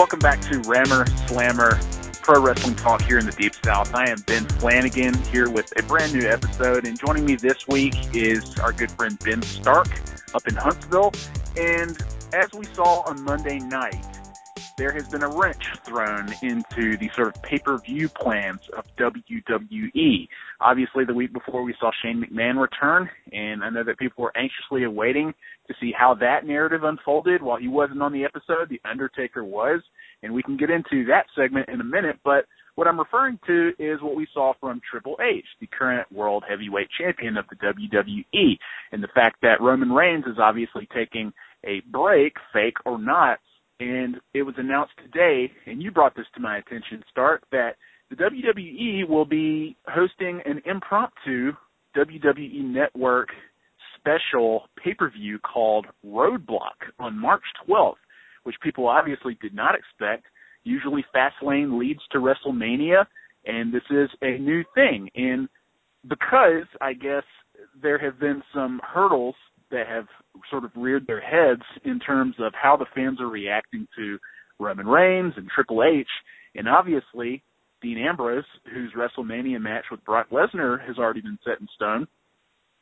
Welcome back to Rammer Slammer Pro Wrestling Talk here in the Deep South. I am Ben Flanagan here with a brand new episode, and joining me this week is our good friend Ben Stark up in Huntsville. And as we saw on Monday night, there has been a wrench thrown into the sort of pay-per-view plans of WWE. Obviously, the week before we saw Shane McMahon return, and I know that people were anxiously awaiting to see how that narrative unfolded. While he wasn't on the episode, The Undertaker was, and we can get into that segment in a minute, but what I'm referring to is what we saw from Triple H, the current world heavyweight champion of the WWE, and the fact that Roman Reigns is obviously taking a break, fake or not, and it was announced today, and you brought this to my attention, Stark, that the WWE will be hosting an impromptu WWE Network special pay-per-view called Roadblock on March 12th, which people obviously did not expect. Usually Fastlane leads to WrestleMania, and this is a new thing. And because I guess there have been some hurdles that have sort of reared their heads in terms of how the fans are reacting to Roman Reigns and Triple H, and obviously Dean Ambrose, whose WrestleMania match with Brock Lesnar has already been set in stone.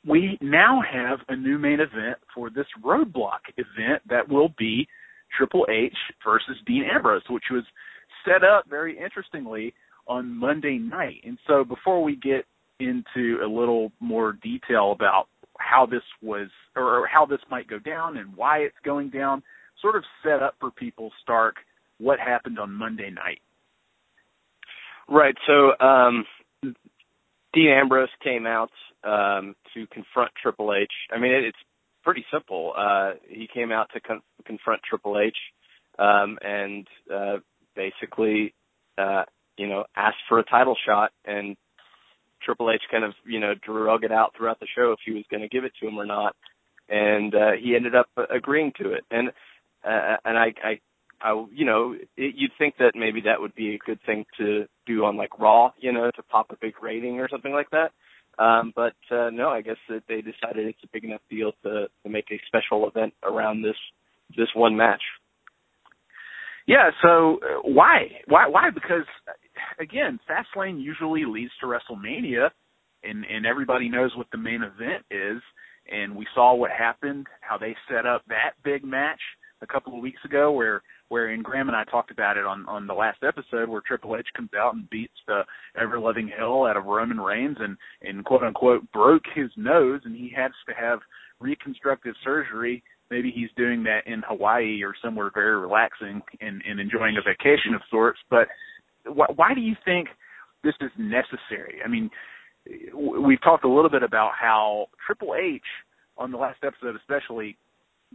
We now have a new main event for this roadblock event that will be Triple H versus Dean Ambrose, which was set up very interestingly on Monday night. And so before we get into a little more detail about how this was or how this might go down and why it's going down, sort of set up for people Stark what happened on Monday night. Right. So um Dean Ambrose came out um to confront Triple H. I mean it, it's pretty simple. Uh he came out to con- confront Triple H um and uh basically uh you know asked for a title shot and Triple H kind of, you know, drug it out throughout the show if he was going to give it to him or not, and uh, he ended up agreeing to it. And uh, and I, I, I, you know, it, you'd think that maybe that would be a good thing to do on like Raw, you know, to pop a big rating or something like that. Um, but uh, no, I guess that they decided it's a big enough deal to to make a special event around this this one match. Yeah. So uh, why? Why? Why? Because again, Fastlane usually leads to WrestleMania, and and everybody knows what the main event is. And we saw what happened, how they set up that big match a couple of weeks ago, where where and Graham and I talked about it on on the last episode, where Triple H comes out and beats the ever loving hell out of Roman Reigns and and quote unquote broke his nose, and he has to have reconstructive surgery maybe he's doing that in Hawaii or somewhere very relaxing and, and enjoying a vacation of sorts. But why, why do you think this is necessary? I mean, we've talked a little bit about how Triple H on the last episode, especially,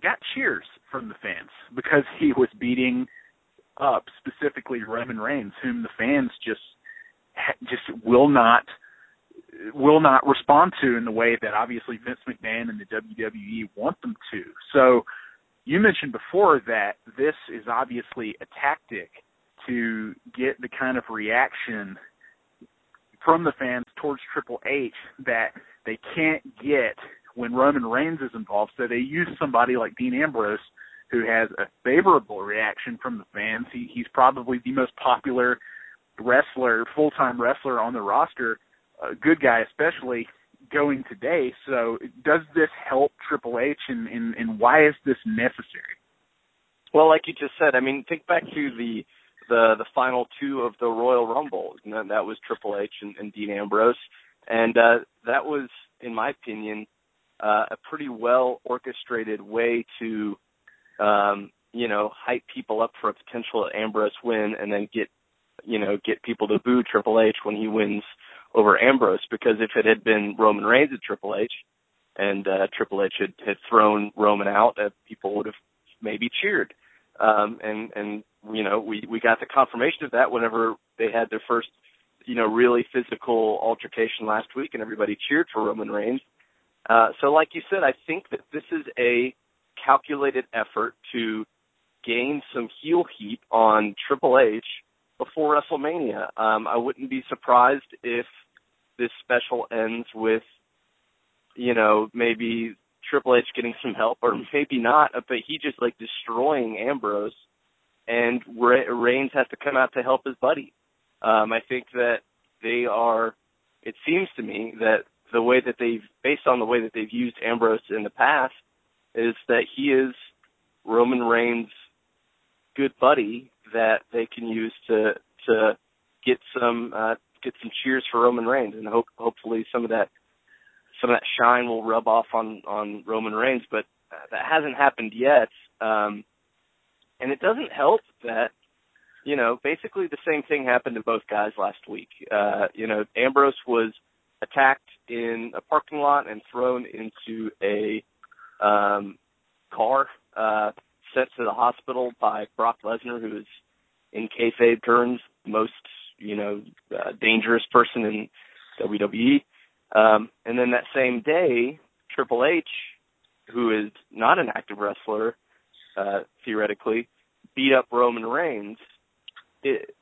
got cheers from the fans because he was beating up specifically Roman Reigns, whom the fans just just will not will not respond to in the way that obviously Vince McMahon and the WWE want them to. So you mentioned before that this is obviously a tactic to get the kind of reaction from the fans towards Triple H that they can't get when Roman Reigns is involved. So they use somebody like Dean Ambrose who has a favorable reaction from the fans. He, he's probably the most popular wrestler, full-time wrestler on the roster a good guy, especially going today. So does this help Triple H, and, and, and why is this necessary? Well, like you just said, I mean, think back to the the the final two of the Royal Rumble. And that was Triple H and, and Dean Ambrose, and uh, that was, in my opinion, uh, a pretty well orchestrated way to, um, you know, hype people up for a potential Ambrose win, and then get, you know, get people to boo Triple H when he wins over Ambrose because if it had been Roman Reigns at Triple H and uh, Triple H had, had thrown Roman out, uh, people would have maybe cheered. Um, and and you know we we got the confirmation of that whenever they had their first you know really physical altercation last week, and everybody cheered for Roman Reigns. Uh, so like you said, I think that this is a calculated effort to gain some heel heat on Triple H before WrestleMania. Um, I wouldn't be surprised if this special ends with, you know, maybe Triple H getting some help, or maybe not, but he just like destroying Ambrose and Reigns has to come out to help his buddy. Um, I think that they are. It seems to me that the way that they've, based on the way that they've used Ambrose in the past, is that he is Roman Reigns' good buddy that they can use to to get some uh, get some cheers for Roman Reigns, and hope hopefully some of that some of that shine will rub off on on Roman Reigns, but that hasn't happened yet. Um, and it doesn't help that you know basically the same thing happened to both guys last week. Uh, you know Ambrose was attacked in a parking lot and thrown into a um, car, uh, sent to the hospital by Brock Lesnar, who is in kayfabe terms most you know uh, dangerous person in WWE. Um, and then that same day, Triple H, who is not an active wrestler, uh, theoretically, beat up Roman Reigns. It,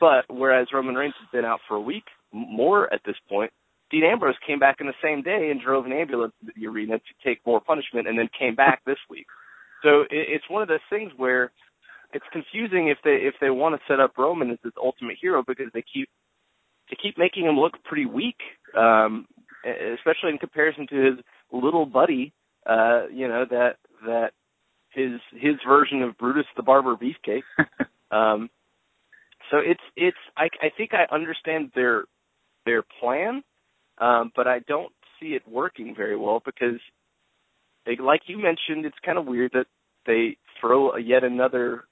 but whereas Roman Reigns has been out for a week more at this point, Dean Ambrose came back in the same day and drove an ambulance to the arena to take more punishment, and then came back this week. So it, it's one of those things where it's confusing if they if they want to set up Roman as this ultimate hero because they keep they keep making him look pretty weak, um, especially in comparison to his little buddy. Uh, you know that that his his version of Brutus the Barber Beefcake. um, so it's it's I I think I understand their their plan, um, but I don't see it working very well because, they, like you mentioned, it's kind of weird that they throw a yet another,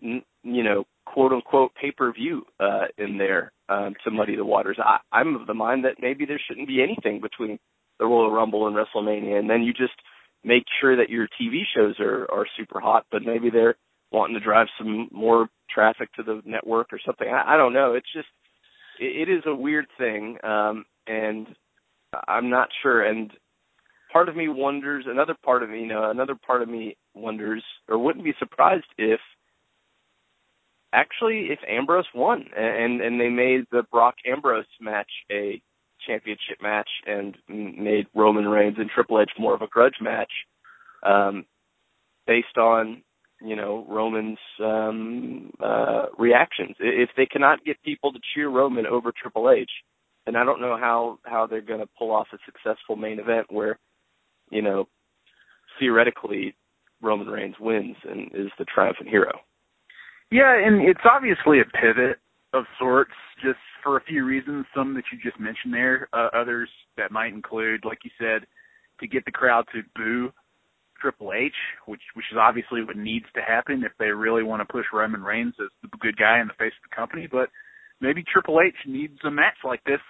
you know, quote unquote pay per view uh, in there um, to muddy the waters. I, I'm of the mind that maybe there shouldn't be anything between the Royal Rumble and WrestleMania, and then you just make sure that your TV shows are are super hot, but maybe they're wanting to drive some more traffic to the network or something. I, I don't know. It's just it, it is a weird thing, um, and I'm not sure. And part of me wonders. Another part of me, you know, another part of me wonders, or wouldn't be surprised if actually if Ambrose won and and they made the Brock Ambrose match a championship match and made Roman Reigns and Triple H more of a grudge match um based on you know Roman's um uh reactions. If they cannot get people to cheer Roman over Triple H then I don't know how how they're going to pull off a successful main event where you know theoretically Roman Reigns wins and is the triumphant hero yeah, and it's obviously a pivot of sorts, just for a few reasons. Some that you just mentioned there, uh, others that might include, like you said, to get the crowd to boo Triple H, which which is obviously what needs to happen if they really want to push Roman Reigns as the good guy in the face of the company. But maybe Triple H needs a match like this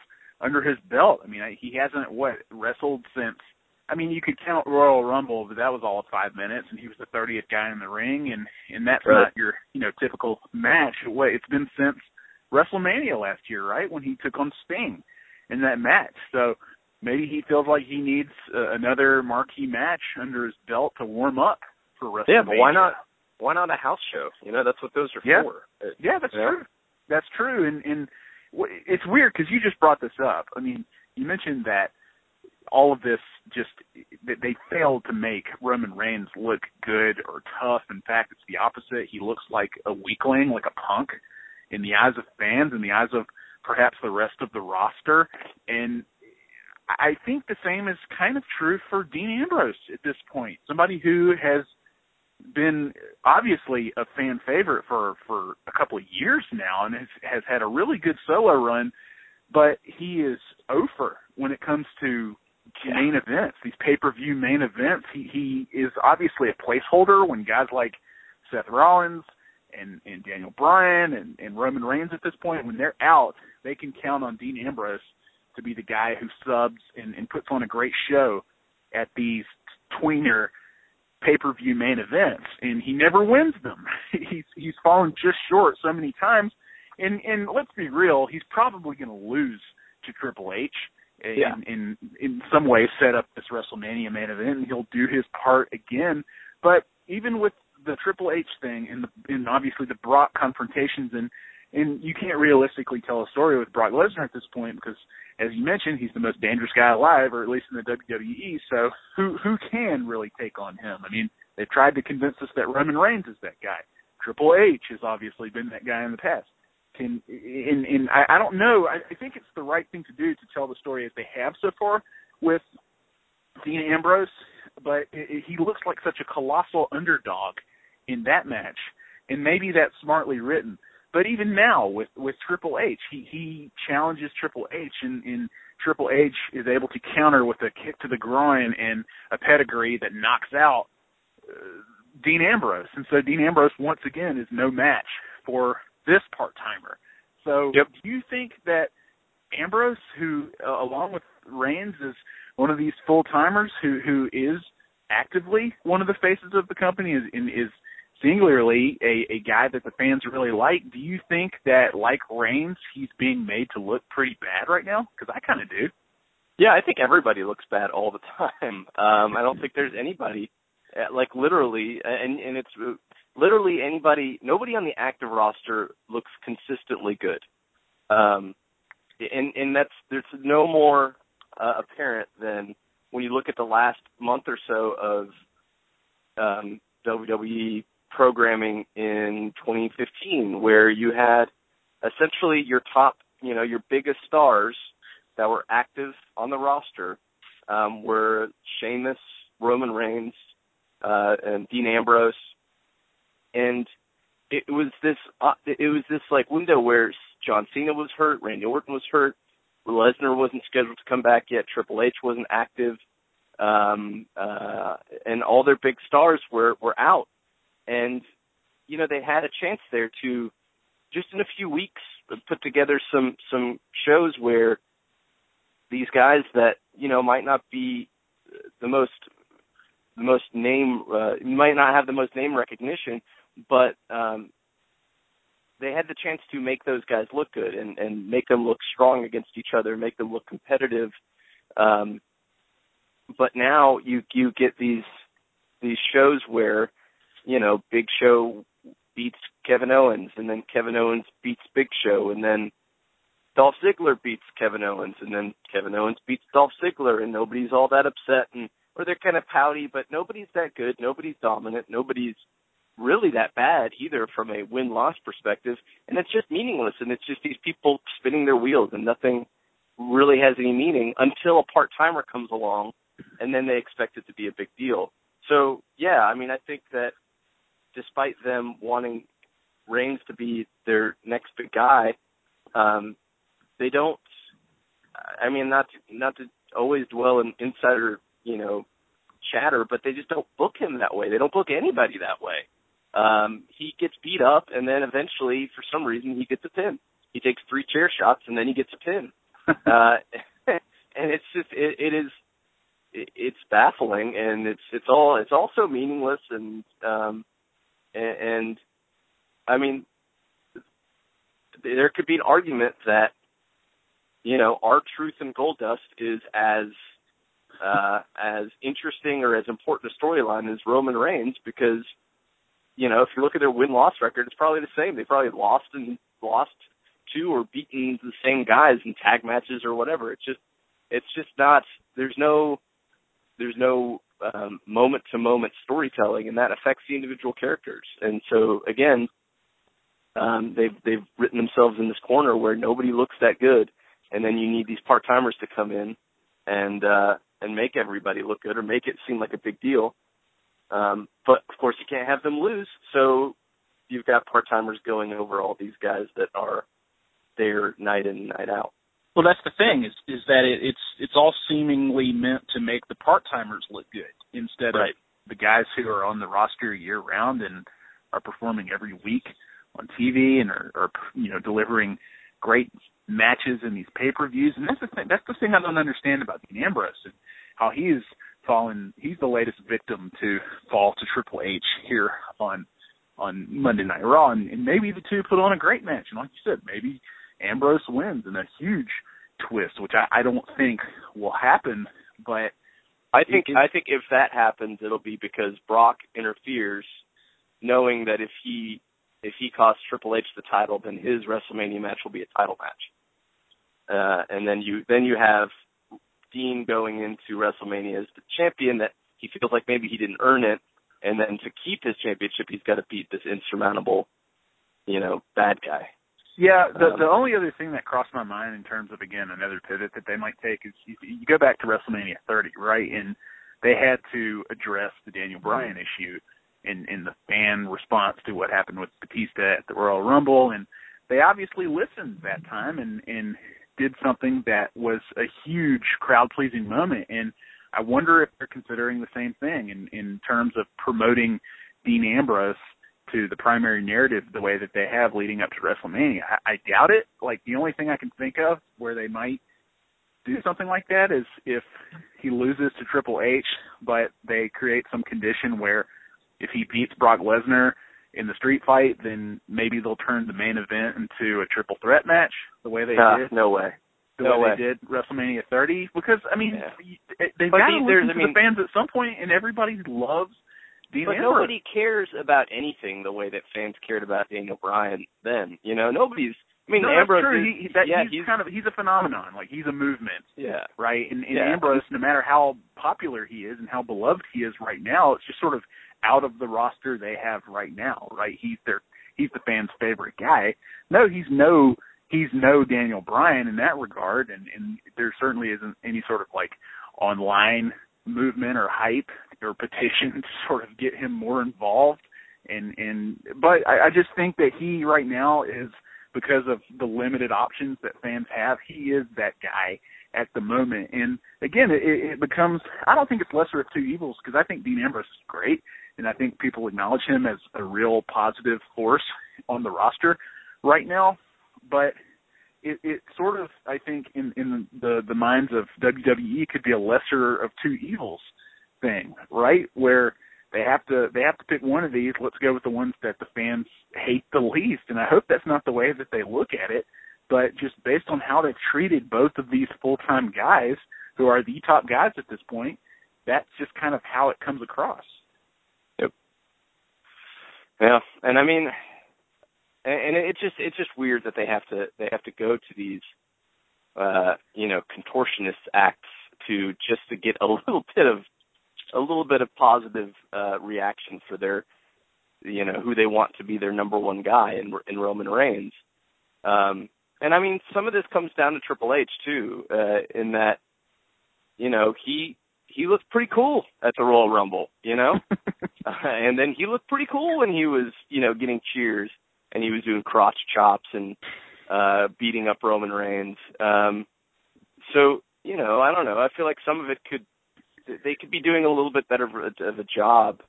under his belt. I mean, he hasn't what wrestled since I mean, you could count Royal Rumble, but that was all five minutes, and he was the 30th guy in the ring, and and that's right. not your you know typical match. Wait, it's been since WrestleMania last year, right, when he took on Sting in that match. So maybe he feels like he needs uh, another marquee match under his belt to warm up for WrestleMania. Yeah, but why not? Why not a house show? You know, that's what those are yeah. for. Yeah, that's true. That's true, and and it's weird because you just brought this up. I mean, you mentioned that all of this just they failed to make Roman Reigns look good or tough. In fact, it's the opposite. He looks like a weakling, like a punk in the eyes of fans, in the eyes of perhaps the rest of the roster. And I think the same is kind of true for Dean Ambrose at this point. Somebody who has been obviously a fan favorite for for a couple of years now and has has had a really good solo run, but he is over when it comes to main events, these pay per view main events. He he is obviously a placeholder when guys like Seth Rollins and and Daniel Bryan and and Roman Reigns at this point when they're out, they can count on Dean Ambrose to be the guy who subs and, and puts on a great show at these tweener pay per view main events, and he never wins them. he's he's fallen just short so many times, and and let's be real, he's probably going to lose to Triple H yeah. in, in in some way set up this WrestleMania main event. And he'll do his part again. But even with the Triple H thing and the and obviously the Brock confrontations and and you can't realistically tell a story with Brock Lesnar at this point because, as you mentioned, he's the most dangerous guy alive, or at least in the WWE. So who who can really take on him? I mean, they've tried to convince us that Roman Reigns is that guy. Triple H has obviously been that guy in the past. Can in in I, I don't know. I, I think it's the right thing to do to tell the story as they have so far with Dean Ambrose, but it, it, he looks like such a colossal underdog in that match, and maybe that's smartly written. But even now with with Triple H, he he challenges Triple H, and, and Triple H is able to counter with a kick to the groin and a pedigree that knocks out uh, Dean Ambrose, and so Dean Ambrose once again is no match for this part timer. So, yep. do you think that Ambrose, who uh, along with Reigns, is one of these full timers who who is actively one of the faces of the company, is is singularly a, a guy that the fans really like. Do you think that, like Reigns, he's being made to look pretty bad right now? Because I kind of do. Yeah, I think everybody looks bad all the time. Um, I don't think there's anybody, uh, like literally, and and it's uh, literally anybody. Nobody on the active roster looks consistently good. Um, and and that's there's no more uh, apparent than when you look at the last month or so of um, WWE programming in 2015 where you had essentially your top, you know, your biggest stars that were active on the roster um, were Sheamus, Roman Reigns, uh, and Dean Ambrose, and it was this uh, it was this like window where John Cena was hurt, Randy Orton was hurt, Lesnar wasn't scheduled to come back yet, Triple H wasn't active, um, uh, and all their big stars were were out. And you know they had a chance there to just in a few weeks put together some some shows where these guys that you know might not be the most the most name uh, might not have the most name recognition, but um, they had the chance to make those guys look good and and make them look strong against each other, make them look competitive. Um, but now you you get these these shows where you know, Big Show beats Kevin Owens, and then Kevin Owens beats Big Show, and then Dolph Ziggler beats Kevin Owens, and then Kevin Owens beats Dolph Ziggler, and nobody's all that upset, and or they're kind of pouty, but nobody's that good, nobody's dominant, nobody's really that bad either from a win loss perspective, and it's just meaningless, and it's just these people spinning their wheels, and nothing really has any meaning until a part timer comes along, and then they expect it to be a big deal. So yeah, I mean, I think that despite them wanting Reigns to be their next big guy, um, they don't. I mean, not to, not to always dwell in insider, you know, chatter, but they just don't book him that way. They don't book anybody that way. Um, he gets beat up, and then eventually, for some reason, he gets a pin. He takes three chair shots, and then he gets a pin. uh, and it's just it, it is it, it's baffling, and it's it's all it's also meaningless, and um, and, and I mean, there could be an argument that you know R-Truth and Goldust is as uh, as interesting or as important a storyline as Roman Reigns because you know if you look at their win loss record, it's probably the same. They probably lost and lost to or beaten the same guys in tag matches or whatever. It's just it's just not there's no there's no moment to moment storytelling, and that affects the individual characters. And so again, um, they've they've written themselves in this corner where nobody looks that good, and then you need these part timers to come in and uh, and make everybody look good or make it seem like a big deal. Um, but of course, you can't have them lose, so you've got part timers going over all these guys that are there night in and night out. Well, that's the thing is is that it, it's it's all seemingly meant to make the part timers look good instead right. of the guys who are on the roster year round and are performing every week on TV and are, are you know delivering great matches in these pay per views. And that's the thing. That's the thing I don't understand about Dean Ambrose and how he's fallen. He's the latest victim to fall to Triple H here on on Monday Night Raw, and, and maybe the two put on a great match. And like you said, maybe Ambrose wins in a huge twist, which I, I don't think will happen. But I think it, I think if that happens, it'll be because Brock interferes, knowing that if he if he costs Triple H the title, then his WrestleMania match will be a title match. Uh, and then you then you have Dean going into WrestleMania as the champion that he feels like maybe he didn't earn it, and then to keep his championship, he's got to beat this insurmountable, you know, bad guy. Yeah, the um, the only other thing that crossed my mind in terms of again another pivot that they might take is you, you go back to WrestleMania 30, right? And they had to address the Daniel Bryan issue in in the fan response to what happened with Batista at the Royal Rumble, and they obviously listened that time and and did something that was a huge crowd pleasing moment. And I wonder if they're considering the same thing in in terms of promoting Dean Ambrose to the primary narrative the way that they have leading up to WrestleMania. I, I doubt it. Like the only thing I can think of where they might do something like that is if he loses to Triple H, but they create some condition where if he beats Brock Lesnar in the street fight, then maybe they'll turn the main event into a triple threat match the way they uh, did. No way. The no way, way they did WrestleMania 30, because I mean, yeah. they've but got to listen I to mean, the fans at some point, and everybody loves Dean but Ambrose. nobody cares about anything the way that fans cared about Daniel Bryan then. You know, nobody's. I mean, no, Ambrose that's true. is, he, that, yeah, he's, he's, kind of he's a phenomenon. Like he's a movement. Yeah. Right. And, and yeah. Ambrose, no matter how popular he is and how beloved he is right now, it's just sort of out of the roster they have right now. Right. He's their he's the fans' favorite guy. No, he's no he's no Daniel Bryan in that regard, and, and there certainly isn't any sort of like online movement or hype or petition to sort of get him more involved. And and but I, I just think that he right now is because of the limited options that fans have, he is that guy at the moment. And again, it, it becomes I don't think it's lesser of two evils because I think Dean Ambrose is great, and I think people acknowledge him as a real positive force on the roster right now. But it, it sort of I think in in the the minds of WWE could be a lesser of two evils thing, right? Where they have to they have to pick one of these. Let's go with the ones that the fans hate the least, and I hope that's not the way that they look at it. But just based on how they've treated both of these full time guys, who are the top guys at this point, that's just kind of how it comes across. Yeah, and I mean, and it's just it's just weird that they have to they have to go to these uh you know contortionist acts to just to get a little bit of a little bit of positive uh reaction for their you know who they want to be their number one guy in in Roman Reigns. Um and I mean some of this comes down to Triple H too uh in that you know he he looked pretty cool at the Royal Rumble you know uh, and then he looked pretty cool when he was you know getting cheers and he was doing crotch chops and uh beating up Roman Reigns. Um so, you know, I don't know. I feel like some of it could they could be doing a little bit better of a job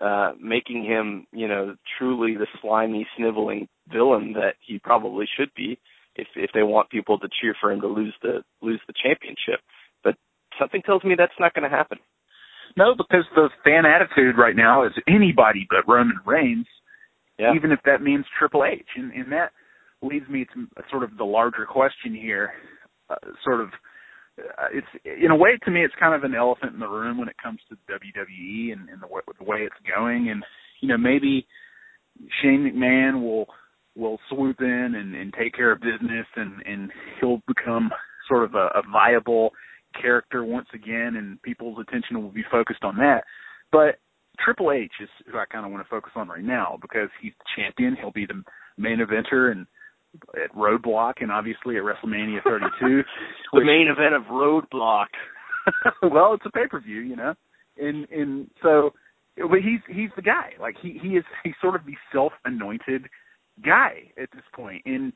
uh making him, you know, truly the slimy sniveling villain that he probably should be if if they want people to cheer for him to lose the lose the championship. Something tells me that's not going to happen. No, because the fan attitude right now is anybody but Roman Reigns yeah. even if that means Triple H. And, and that leads me to sort of the larger question here. Uh, sort of, uh, it's in a way to me, it's kind of an elephant in the room when it comes to WWE and, and the, way, the way it's going. And you know, maybe Shane McMahon will will swoop in and, and take care of business, and and he'll become sort of a, a viable character once again, and people's attention will be focused on that. But Triple H is who I kind of want to focus on right now because he's the champion. He'll be the main eventer and at Roadblock and obviously at WrestleMania 32. the which, main event of Roadblock. well, it's a pay per view, you know, and and so, but he's he's the guy. Like he he is he's sort of the self anointed guy at this point, and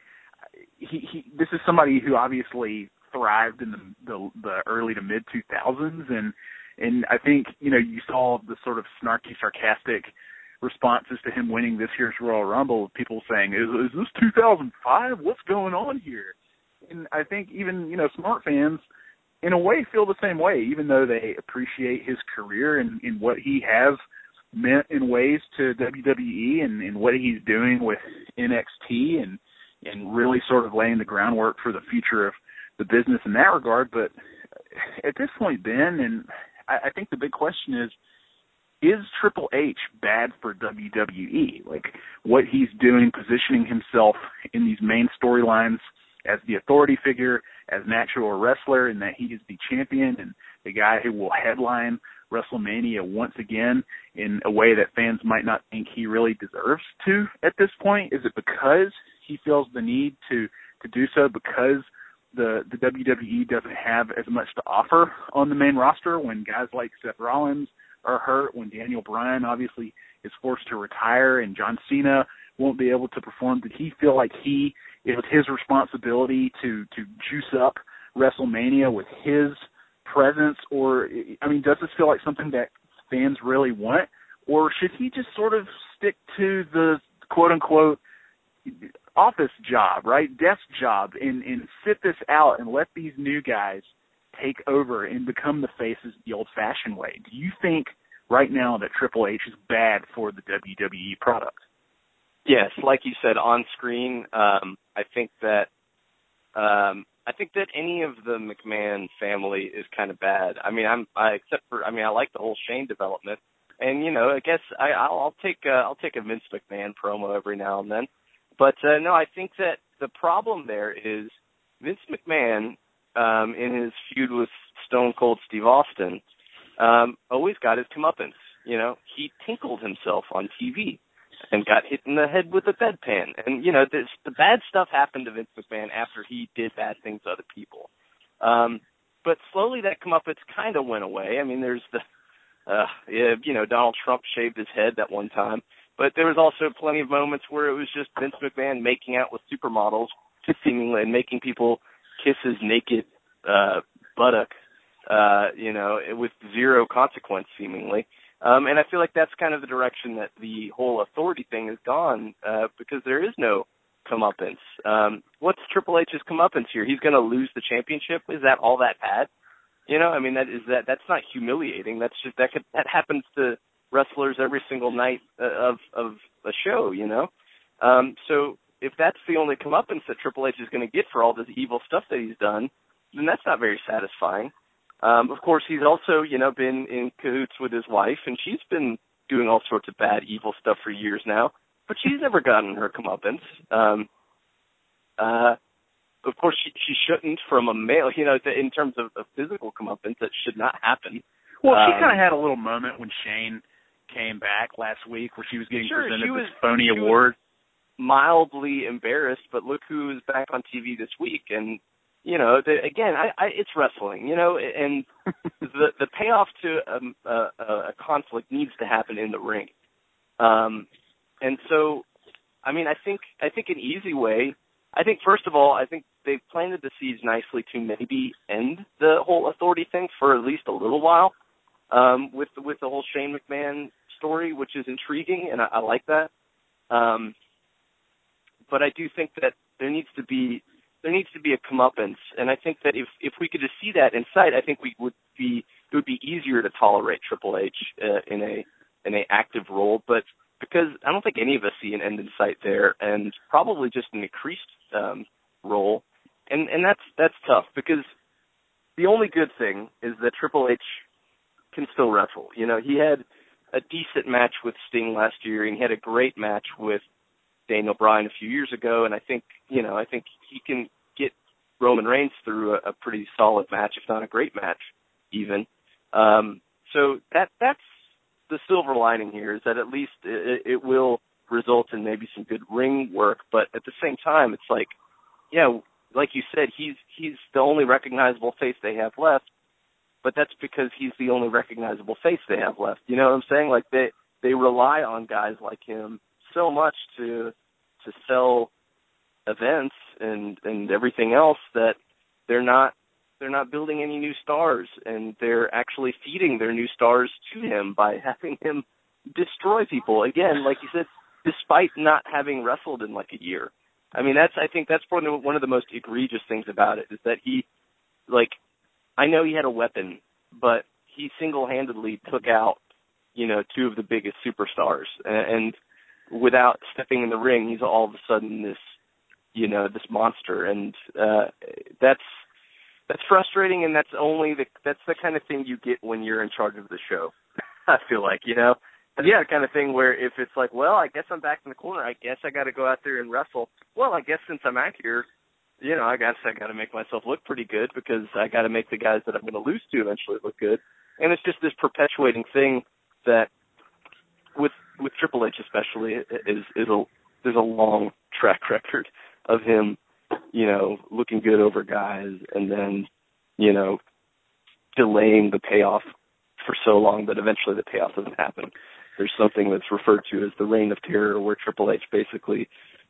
he he this is somebody who obviously thrived in the the, the early to mid 2000s and and I think, you know, you saw the sort of snarky, sarcastic responses to him winning this year's Royal Rumble. People saying, "Is, is this 2005? What's going on here?" And I think even you know smart fans, in a way, feel the same way, even though they appreciate his career and, and what he has meant in ways to WWE and, and what he's doing with NXT and and really sort of laying the groundwork for the future of the business in that regard. But at this point, Ben, and I, I think the big question is is Triple H bad for WWE? Like what he's doing, positioning himself in these main storylines as the authority figure, as an actual wrestler, and that he is the champion and the guy who will headline WrestleMania once again. in a way that fans might not think he really deserves to at this point? Is it because he feels the need to to do so because the the WWE doesn't have as much to offer on the main roster when guys like Seth Rollins are hurt, when Daniel Bryan obviously is forced to retire and John Cena won't be able to perform. Did he feel like he it was his responsibility to to juice up WrestleMania with his presence, or I mean, does this feel like something that fans really want, or should he just sort of stick to the quote unquote office job, right, desk job, and and sit this out and let these new guys take over and become the faces the old-fashioned way? Do you think right now that Triple H is bad for the WWE product? Yes, like you said on screen, um, I think that um, I think that any of the McMahon family is kind of bad. I mean, I'm I except for I mean, I like the whole Shane development, and you know, I guess I I'll, I'll take uh, I'll take a Vince McMahon promo every now and then, but uh, no, I think that the problem there is Vince McMahon um, in his feud with Stone Cold Steve Austin um, always got his comeuppance. You know, he tinkled himself on TV and got hit in the head with a bedpan. And you know, this, the bad stuff happened to Vince McMahon after he did bad things to other people. Um, but slowly that comeuppance kind of went away. I mean, there's the, uh, you know, Donald Trump shaved his head that one time, but there was also plenty of moments where it was just Vince McMahon making out with supermodels, seemingly, and making people kiss his naked uh, buttock, uh, you know, with zero consequence, seemingly. Um, and I feel like that's kind of the direction that the whole authority thing has gone, uh, because there is no comeuppance. Um, what's Triple H's comeuppance here? He's going to lose the championship. Is that all that bad? You know, I mean, that is that that's not humiliating. That's just that could, that happens to wrestlers every single night uh, of of a show. You know, um, so if that's the only comeuppance that Triple H is going to get for all this evil stuff that he's done, then that's not very satisfying. Um, of course, he's also, you know, been in cahoots with his wife, and she's been doing all sorts of bad, evil stuff for years now, but she's never gotten her comeuppance. Um, uh, of course, she, she shouldn't from a male, you know, in terms of a physical comeuppance, that should not happen. Well, she um, kind of had a little moment when Shane came back last week where she was getting sure, presented was, this phony award. Mildly embarrassed, but look who is back on TV this week, and you know, the, again, I, I, it's wrestling, you know, and the the payoff to um, a, a conflict needs to happen in the ring. Um, and so, I mean, I think I think an easy way. I think first of all, I think they've planted the seeds nicely to maybe end the whole authority thing for at least a little while. Um, with with the whole Shane McMahon story, which is intriguing, and I, I like that. Um, but I do think that there needs to be there needs to be a comeuppance, and I think that if if we could just see that in sight, I think we would be it would be easier to tolerate Triple H uh, in a in a active role. But because I don't think any of us see an end in sight there, and probably just an increased um, role, and and that's that's tough because the only good thing is that Triple H can still wrestle. You know, he had a decent match with Sting last year, and he had a great match with Daniel Bryan a few years ago, and I think you know I think he can get Roman Reigns through a, a pretty solid match, if not a great match, even. Um, so that that's the silver lining here is that at least it, it will result in maybe some good ring work, but at the same time, it's like, yeah, like you said, he's he's the only recognizable face they have left, but that's because he's the only recognizable face they have left. You know what I'm saying? Like they they rely on guys like him so much to to sell events and and everything else that they're not they're not building any new stars and they're actually feeding their new stars to him by having him destroy people again like you said despite not having wrestled in like a year i mean that's i think that's of one of the most egregious things about it is that he like i know he had a weapon but he single-handedly took out you know two of the biggest superstars and, and without stepping in the ring, he's all of a sudden this, you know, this monster, and uh, that's that's frustrating, and that's only the that's the kind of thing you get when you're in charge of the show. I feel like, you know, that's yeah. the kind of thing where if it's like, well, I guess I'm back in the corner, I guess I got to go out there and wrestle. Well, I guess since I'm out here, you know, I guess I got to make myself look pretty good because I got to make the guys that I'm going to lose to eventually look good. And it's just this perpetuating thing that with with Triple H especially is is a there's a long track record of him, you know, looking good over guys and then, you know, delaying the payoff for so long that eventually the payoff doesn't happen. There's something that's referred to as the reign of terror where Triple H basically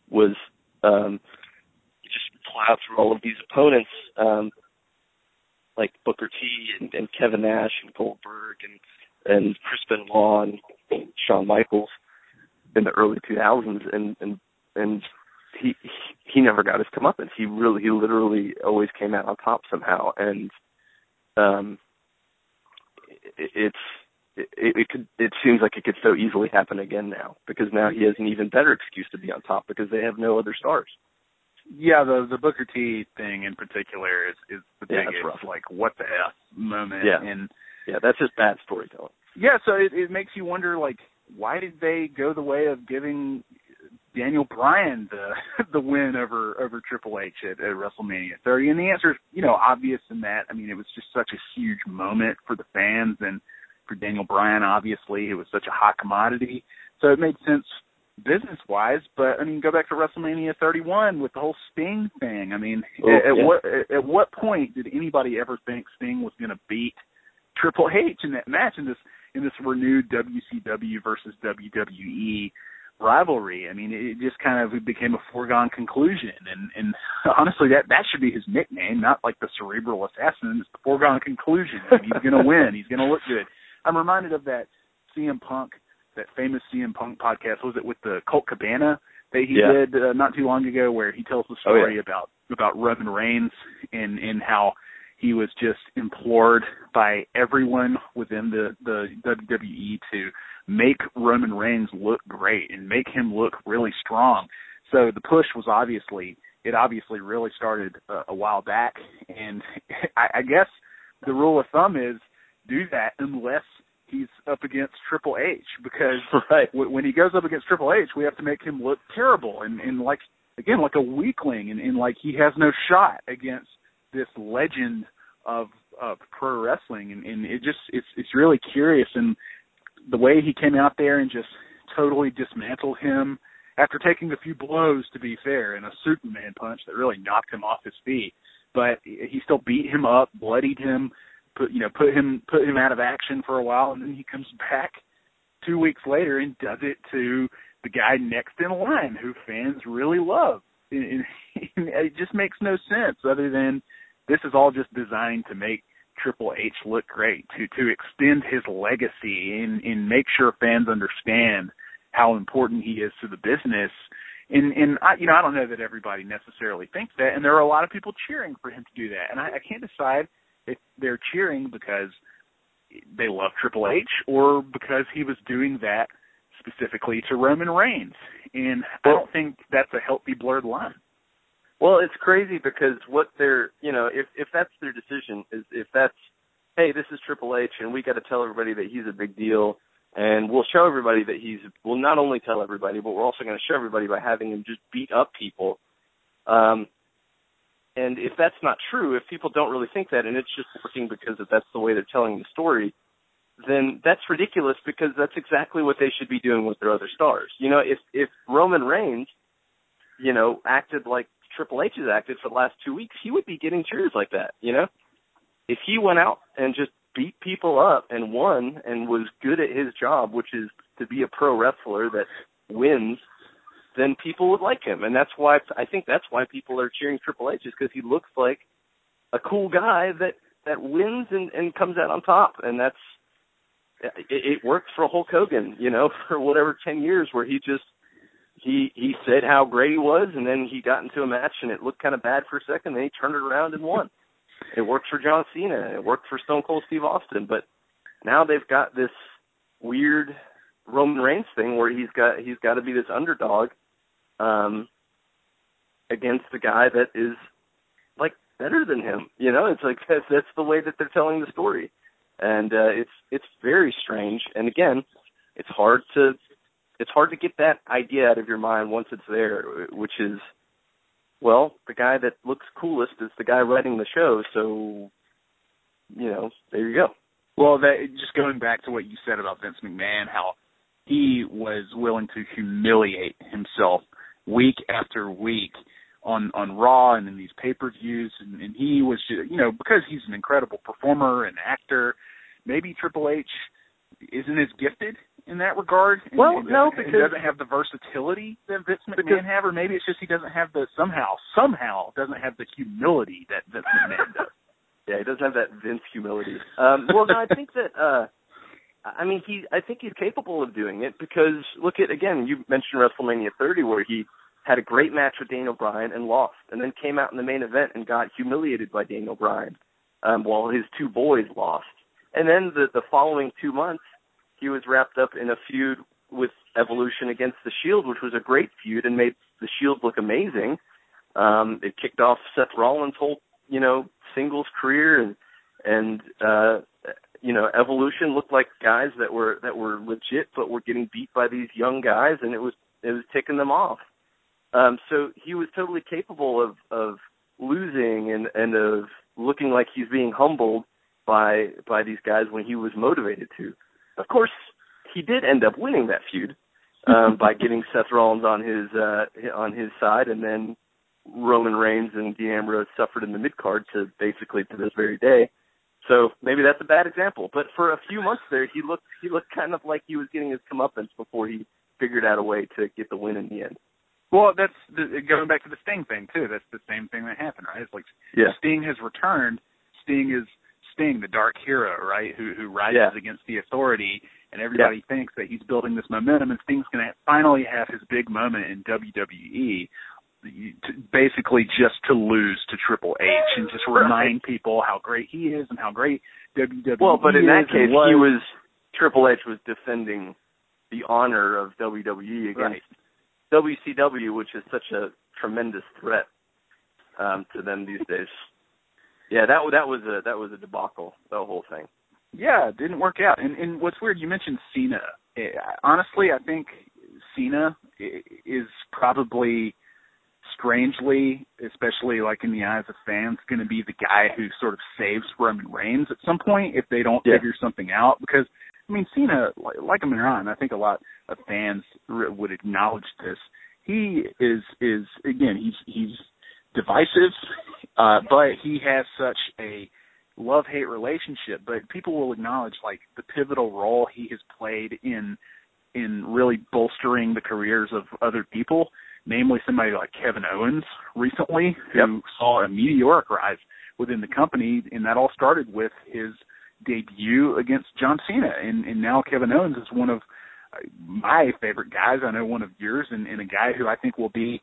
was um plowed through all of these opponents, um like Booker T and, and Kevin Nash and Goldberg and and Chris Benoit and Shawn Michaels in the early 2000s, and and and he he never got his comeuppance. He really he literally always came out on top somehow, and um, it, it's it, it could it seems like it could so easily happen again now because now he has an even better excuse to be on top because they have no other stars. Yeah, the the Booker T thing in particular is is the yeah, biggest like what the f moment. Yeah. and yeah, that's just bad storytelling. Yeah, so it, it makes you wonder like why did they go the way of giving Daniel Bryan the the win over over Triple H at, at WrestleMania 30? And the answer is, you know, obvious in that. I mean, it was just such a huge moment for the fans and for Daniel Bryan. Obviously, it was such a hot commodity, so it made sense business wise. But I mean, go back to WrestleMania 31 with the whole Sting thing. I mean, Oh, at, at yeah. what at what point did anybody ever think Sting was going to beat Triple H in that match in this in this renewed WCW versus WWE rivalry. I mean, it just kind of became a foregone conclusion, and and honestly, that that should be his nickname, not like the cerebral assassin. It's the foregone conclusion. I mean, he's going to win. He's going to look good. I'm reminded of that CM Punk, that famous CM Punk podcast. Was it with the Colt Cabana that he Yeah. did uh, not too long ago, where he tells the Oh, yeah. story about about Roman Reigns and and how he was just implored by everyone within the the WWE to make Roman Reigns look great and make him look really strong. So the push was obviously it obviously really started a, a while back, and I, I guess the rule of thumb is do that unless he's up against Triple H because right. w- when he goes up against Triple H, we have to make him look terrible and, and like again like a weakling and, and like he has no shot against this legend of of pro wrestling and, and it just it's it's really curious and the way he came out there and just totally dismantled him after taking a few blows to be fair and a superman punch that really knocked him off his feet but he still beat him up bloodied him put you know put him put him out of action for a while and then he comes back two weeks later and does it to the guy next in line who fans really love and, it just makes no sense other than this is all just designed to make Triple H look great, to to extend his legacy and and make sure fans understand how important he is to the business. And and I you know I don't know that everybody necessarily thinks that, and there are a lot of people cheering for him to do that, and I, I can't decide if they're cheering because they love Triple H or because he was doing that specifically to Roman Reigns. And I don't think that's a healthy blurred line. Well, it's crazy because what they're, you know, if if that's their decision is if that's, hey, this is Triple H and we got to tell everybody that he's a big deal, and we'll show everybody that he's, we'll not only tell everybody, but we're also going to show everybody by having him just beat up people. Um, and if that's not true, if people don't really think that, and it's just working because that's the way they're telling the story, then that's ridiculous because that's exactly what they should be doing with their other stars. You know, if if Roman Reigns, you know, acted like Triple H has acted for the last two weeks, he would be getting cheers like that. You know, if he went out and just beat people up and won and was good at his job, which is to be a pro wrestler that wins, then people would like him, and that's why I think that's why people are cheering Triple H is because he looks like a cool guy that that wins and and comes out on top, and that's it, it worked for Hulk Hogan, you know, for whatever ten years where he just he he said how great he was, and then he got into a match and it looked kind of bad for a second, then he turned it around and won. It worked for John Cena, it worked for Stone Cold Steve Austin, but now they've got this weird Roman Reigns thing where he's got he's got to be this underdog um against the guy that is like better than him. You know, it's like that's that's the way that they're telling the story. And uh it's it's very strange. And again, it's hard to it's hard to get that idea out of your mind once it's there, which is well, the guy that looks coolest is the guy writing the show, so you know, there you go. Well, that just going back to what you said about Vince McMahon, how he was willing to humiliate himself week after week on on Raw and in these pay per views, and, and he was just, you know because he's an incredible performer and actor. Maybe Triple H isn't as gifted in that regard. And, well, and no, because he doesn't have the versatility that Vince McMahon because, have, or maybe it's just he doesn't have the somehow somehow doesn't have the humility that Vince McMahon does. Yeah, he doesn't have that Vince humility. Um, well, no, I think that. uh I mean, he. I think he's capable of doing it because look at again. You mentioned WrestleMania 30, where he had a great match with Daniel Bryan and lost, and then came out in the main event and got humiliated by Daniel Bryan, um, while his two boys lost. And then the the following two months, he was wrapped up in a feud with Evolution against the Shield, which was a great feud and made the Shield look amazing. Um, it kicked off Seth Rollins' whole, you know, singles career, and and uh, you know, Evolution looked like guys that were that were legit, but were getting beat by these young guys, and it was it was ticking them off. Um, so he was totally capable of of losing and and of looking like he's being humbled by by these guys when he was motivated to. Of course, he did end up winning that feud um, by getting Seth Rollins on his uh, on his side, and then Roman Reigns and Dean Ambrose suffered in the mid card to basically to this very day. So maybe that's a bad example. But for a few months there, he looked he looked kind of like he was getting his comeuppance before he figured out a way to get the win in the end. Well, that's the, going back to the Sting thing too. That's the same thing that happened, right? It's like yeah. Sting has returned. Sting is Sting, the dark hero, right? Who who rises yeah. against the authority, and everybody yeah. thinks that he's building this momentum, and Sting's going to finally have his big moment in WWE. Basically, just to lose to Triple H and just remind people how great he is and how great WWE Well, but in that case, was. he was Triple H was defending the honor of WWE against right. WCW, which is such a tremendous threat um, to them these days. Yeah, that that was a that was a debacle. The whole thing. Yeah, it didn't work out. And and what's weird, you mentioned Cena. It, honestly, I think Cena is probably strangely, especially like in the eyes of fans, going to be the guy who sort of saves Roman Reigns at some point if they don't yeah. figure something out. Because I mean, Cena, like, like him and I think a lot of fans would acknowledge this. He is is again, he's he's divisive, uh, but he has such a love hate relationship. But people will acknowledge like the pivotal role he has played in in really bolstering the careers of other people, namely somebody like Kevin Owens recently, who yep. saw a meteoric rise within the company, and that all started with his debut against John Cena, and, and now Kevin Owens is one of uh, my favorite guys. I know one of yours, and, and a guy who I think will be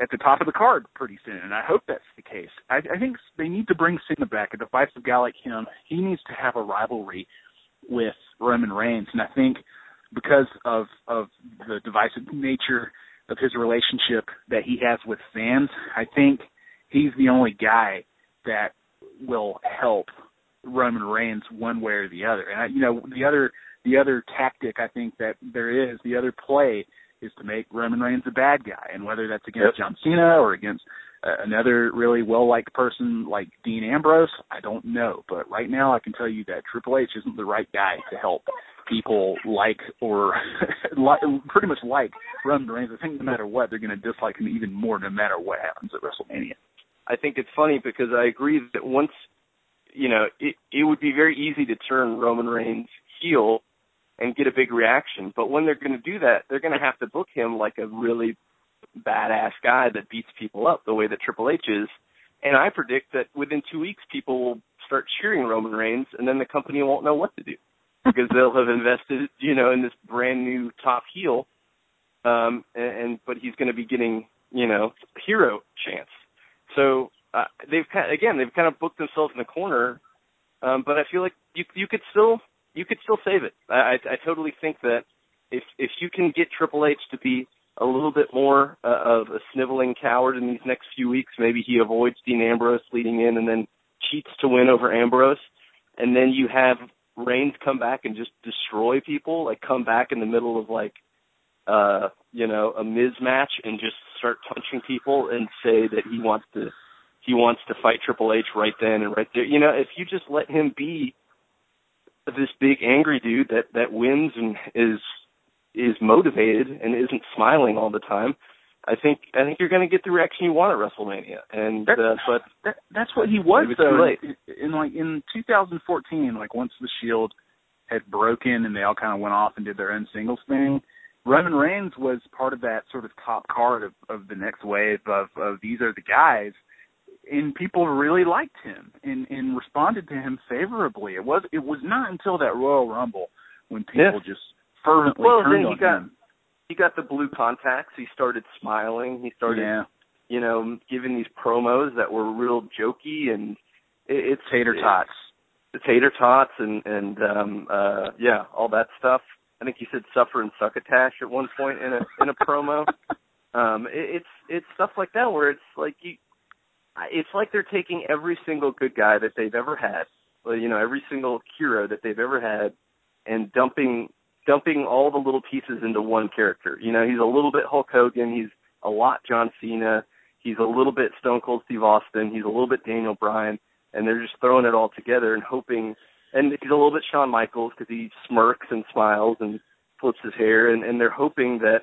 at the top of the card pretty soon, and I hope that's the case. I, I think they need to bring Cena back. A divisive guy like him, he needs to have a rivalry with Roman Reigns, and I think because of of the divisive nature of his relationship that he has with fans, I think he's the only guy that will help Roman Reigns one way or the other. And I, you know, the other the other tactic I think that there is, the other play is to make Roman Reigns a bad guy, and whether that's against yep. John Cena or against uh, another really well-liked person like Dean Ambrose, I don't know. But right now, I can tell you that Triple H isn't the right guy to help people like or like, pretty much like Roman Reigns. I think no matter what, they're going to dislike him even more, no matter what happens at WrestleMania. I think it's funny because I agree that once you know, it it would be very easy to turn Roman Reigns heel and get a big reaction. But when they're going to do that, they're going to have to book him like a really badass guy that beats people up the way that Triple H is. And I predict that within two weeks, people will start cheering Roman Reigns, and then the company won't know what to do because they'll have invested, you know, in this brand new top heel. Um, and, and but he's going to be getting, you know, hero chance. So uh, they've kind of, again they've kind of booked themselves in the corner. Um, but I feel like you you could still you could still save it. I, I I totally think that if if you can get Triple H to be a little bit more uh, of a sniveling coward in these next few weeks, maybe he avoids Dean Ambrose leading in and then cheats to win over Ambrose, and then you have Reigns come back and just destroy people, like come back in the middle of like uh you know a Miz match and just start punching people and say that he wants to he wants to fight Triple H right then and right there. You know, if you just let him be this big angry dude that that wins and is is motivated and isn't smiling all the time, I think I think you're going to get the reaction you want at WrestleMania. And that's, uh, but that, that's what he was though. In, in like in 2014, like once the Shield had broken and they all kind of went off and did their own singles thing. Roman Reigns was part of that sort of top card of, of the next wave of, of these are the guys, and people really liked him and, and responded to him favorably. It was it was not until that Royal Rumble when people yeah. just fervently well, turned then on got, him. He got the blue contacts. He started smiling. He started, yeah. you know, giving these promos that were real jokey and it, it's tater tots. It, tater tots and and um uh yeah, all that stuff. I think he said suffer and succotash at one point in a in a promo. Um it, it's it's stuff like that where it's like you it's like they're taking every single good guy that they've ever had, you know, every single hero that they've ever had and dumping dumping all the little pieces into one character. You know, he's a little bit Hulk Hogan, he's a lot John Cena, he's a little bit Stone Cold Steve Austin, he's a little bit Daniel Bryan, and they're just throwing it all together and hoping. And he's a little bit Shawn Michaels because he smirks and smiles and flips his hair, and and they're hoping that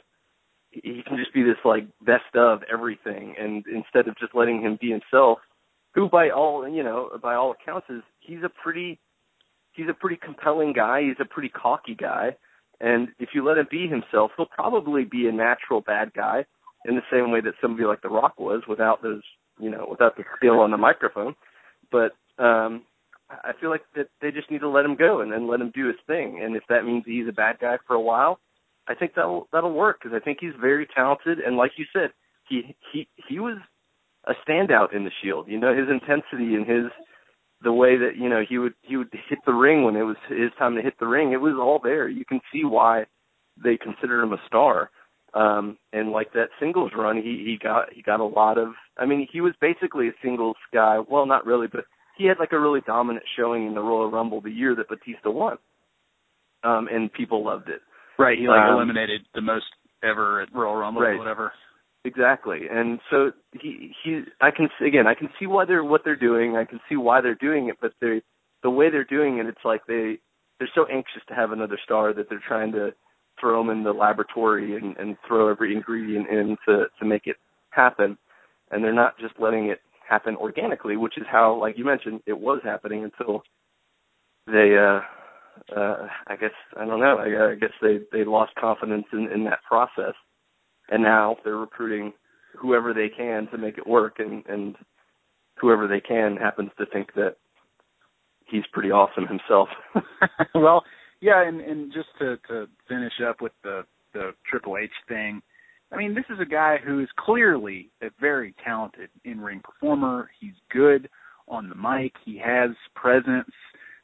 he can just be this like best of everything, and instead of just letting him be himself, who by all you know by all accounts is he's a pretty he's a pretty compelling guy, he's a pretty cocky guy, and if you let him be himself, he'll probably be a natural bad guy in the same way that somebody like The Rock was without those you know without the skill on the microphone but um I feel like that they just need to let him go and then let him do his thing. And if that means he's a bad guy for a while, I think that'll that'll work because I think he's very talented. And like you said, he he he was a standout in the Shield. You know his intensity and his the way that you know he would he would hit the ring when it was his time to hit the ring. It was all there. You can see why they consider him a star. Um, and like that singles run, he he got he got a lot of. I mean, he was basically a singles guy. Well, not really, but he had like a really dominant showing in the Royal Rumble the year that Batista won. Um, and people loved it. Right, he like Um, eliminated the most ever at Royal Rumble Right. or whatever. Exactly, and so he he I can again I can see why they're what they're doing. I can see why they're doing it, but they the way they're doing it, it's like they they're so anxious to have another star that they're trying to throw them in the laboratory and, and throw every ingredient in to to make it happen, and they're not just letting it happen organically, which is how, like you mentioned, it was happening until they uh uh I guess I don't know. I, I guess they they lost confidence in in that process and now they're recruiting whoever they can to make it work and and whoever they can happens to think that he's pretty awesome himself well, yeah, and and just to to finish up with the the Triple H thing, I mean, this is a guy who is clearly a very talented in ring performer. He's good on the mic. He has presence,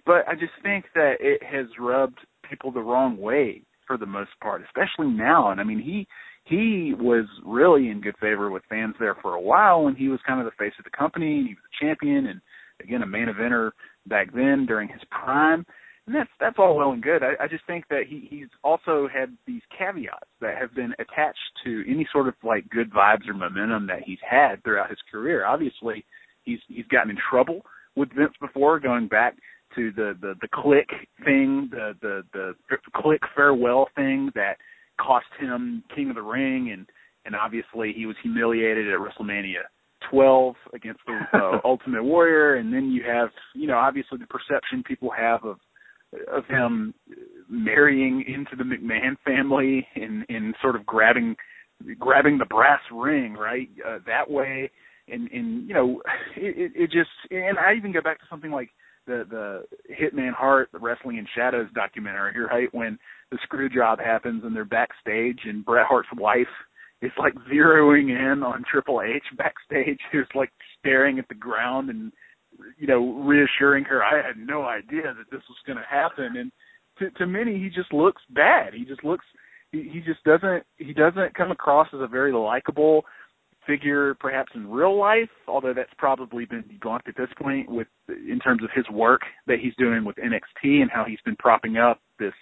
but I just think that it has rubbed people the wrong way for the most part, especially now. And I mean, he he was really in good favor with fans there for a while, and he was kind of the face of the company. And he was a champion, and again, a main eventer back then during his prime. And that's that's all well and good. I, I just think that he he's also had these caveats that have been attached to any sort of like good vibes or momentum that he's had throughout his career. Obviously, he's he's gotten in trouble with Vince before, going back to the the the Kliq thing, the the the Kliq farewell thing that cost him King of the Ring, and and obviously he was humiliated at WrestleMania 12 against the uh, Ultimate Warrior, and then you have you know obviously the perception people have of of him marrying into the McMahon family and and sort of grabbing grabbing the brass ring right uh, that way. And and you know it, it just and I even go back to something like the the Hitman Hart the Wrestling in Shadows documentary right when the screw job happens and they're backstage and Bret Hart's wife is like zeroing in on Triple H backstage who's like staring at the ground and you know reassuring her I had no idea that this was going to happen. And to to many he just looks bad. He just looks he, he just doesn't he doesn't come across as a very likable figure perhaps in real life although that's probably been debunked at this point with in terms of his work that he's doing with NXT and how he's been propping up this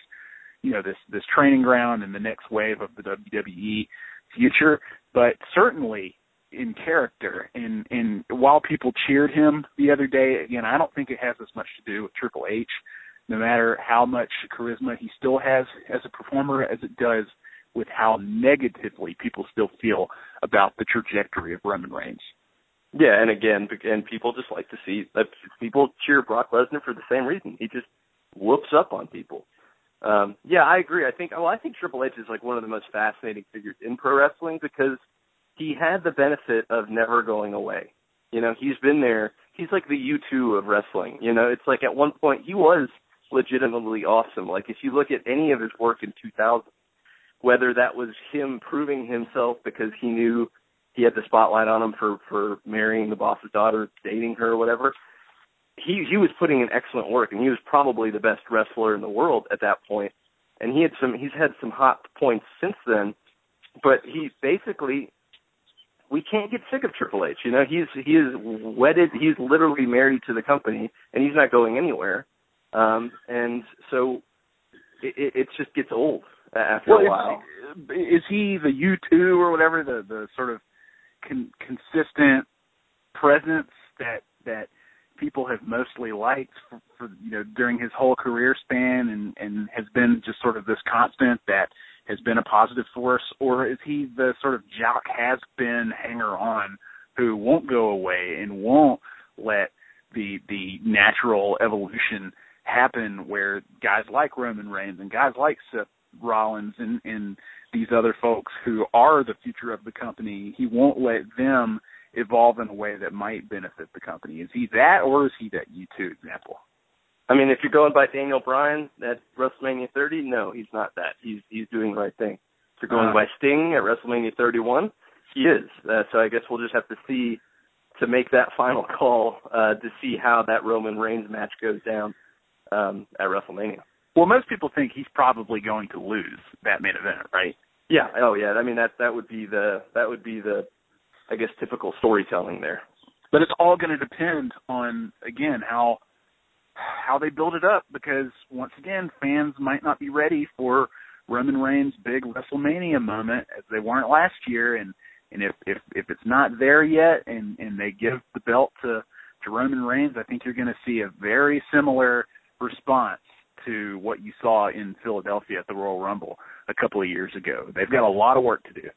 you know this this training ground and the next wave of the WWE future but certainly in character and and while people cheered him the other day again I don't think it has as much to do with Triple H no matter how much charisma he still has as a performer, as it does with how negatively people still feel about the trajectory of Roman Reigns. Yeah, and again, and people just like to see that people cheer Brock Lesnar for the same reason. He just whoops up on people. Um, yeah, I agree. I think well, I think Triple H is like one of the most fascinating figures in pro wrestling because he had the benefit of never going away. You know, he's been there. He's like the U2 of wrestling. You know, it's like at one point he was legitimately awesome. Like if you look at any of his work in 2000, whether that was him proving himself because he knew he had the spotlight on him for for marrying the boss's daughter, dating her, or whatever. He he was putting in excellent work, and he was probably the best wrestler in the world at that point. And he had some he's had some hot points since then, but he basically we can't get sick of Triple H. You know, he's he is wedded. He's literally married to the company, and he's not going anywhere. Um, and so it, it, it just gets old after well, a while. Is, is he the U two or whatever the the sort of con- consistent presence that that people have mostly liked for, for you know during his whole career span and and has been just sort of this constant that has been a positive force or is he the sort of jock has been hanger on who won't go away and won't let the the natural evolution happen where guys like Roman Reigns and guys like Seth Rollins and and these other folks who are the future of the company, he won't let them evolve in a way that might benefit the company. Is he that, or is he that U2 example? I mean, if you're going by Daniel Bryan at WrestleMania 30, no, he's not that. He's he's doing the right thing. If you're going uh, by Sting at WrestleMania 31, he is. Uh, so I guess we'll just have to see to make that final call uh, to see how that Roman Reigns match goes down um, at WrestleMania. Well, most people think he's probably going to lose that main event, right? Yeah. Oh, yeah. I mean that that would be the that would be the I guess typical storytelling there. But it's all going to depend on again how how they build it up because once again fans might not be ready for Roman Reigns' big WrestleMania moment as they weren't last year and and if if if it's not there yet and and they give the belt to to Roman Reigns, I think you're going to see a very similar response to what you saw in Philadelphia at the Royal Rumble a couple of years ago. They've got a lot of work to do.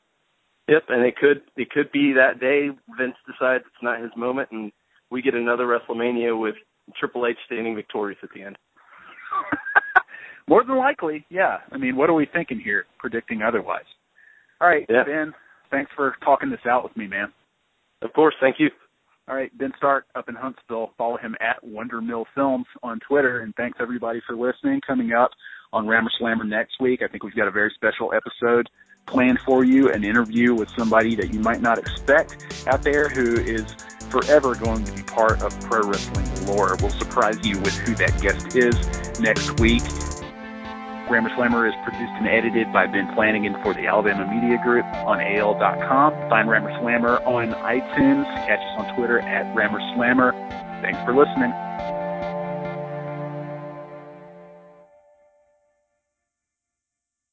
Yep, and it could it could be that day Vince decides it's not his moment and we get another WrestleMania with Triple H standing victorious at the end. More than likely, yeah. I mean, what are we thinking here, predicting otherwise? All right, yeah. Ben, thanks for talking this out with me, man. Of course, thank you. All right, Ben Stark up in Huntsville. Follow him at Wonder Mill Films on Twitter. And thanks everybody for listening. Coming up on Rammer Slammer next week, I think we've got a very special episode planned for you. An interview with somebody that you might not expect out there who is forever going to be part of pro wrestling lore. We'll surprise you with who that guest is next week. Rammer Slammer is produced and edited by Ben Flanagan for the Alabama Media Group on AL.com. Find Rammer Slammer on iTunes. Catch us on Twitter at Rammer Slammer. Thanks for listening.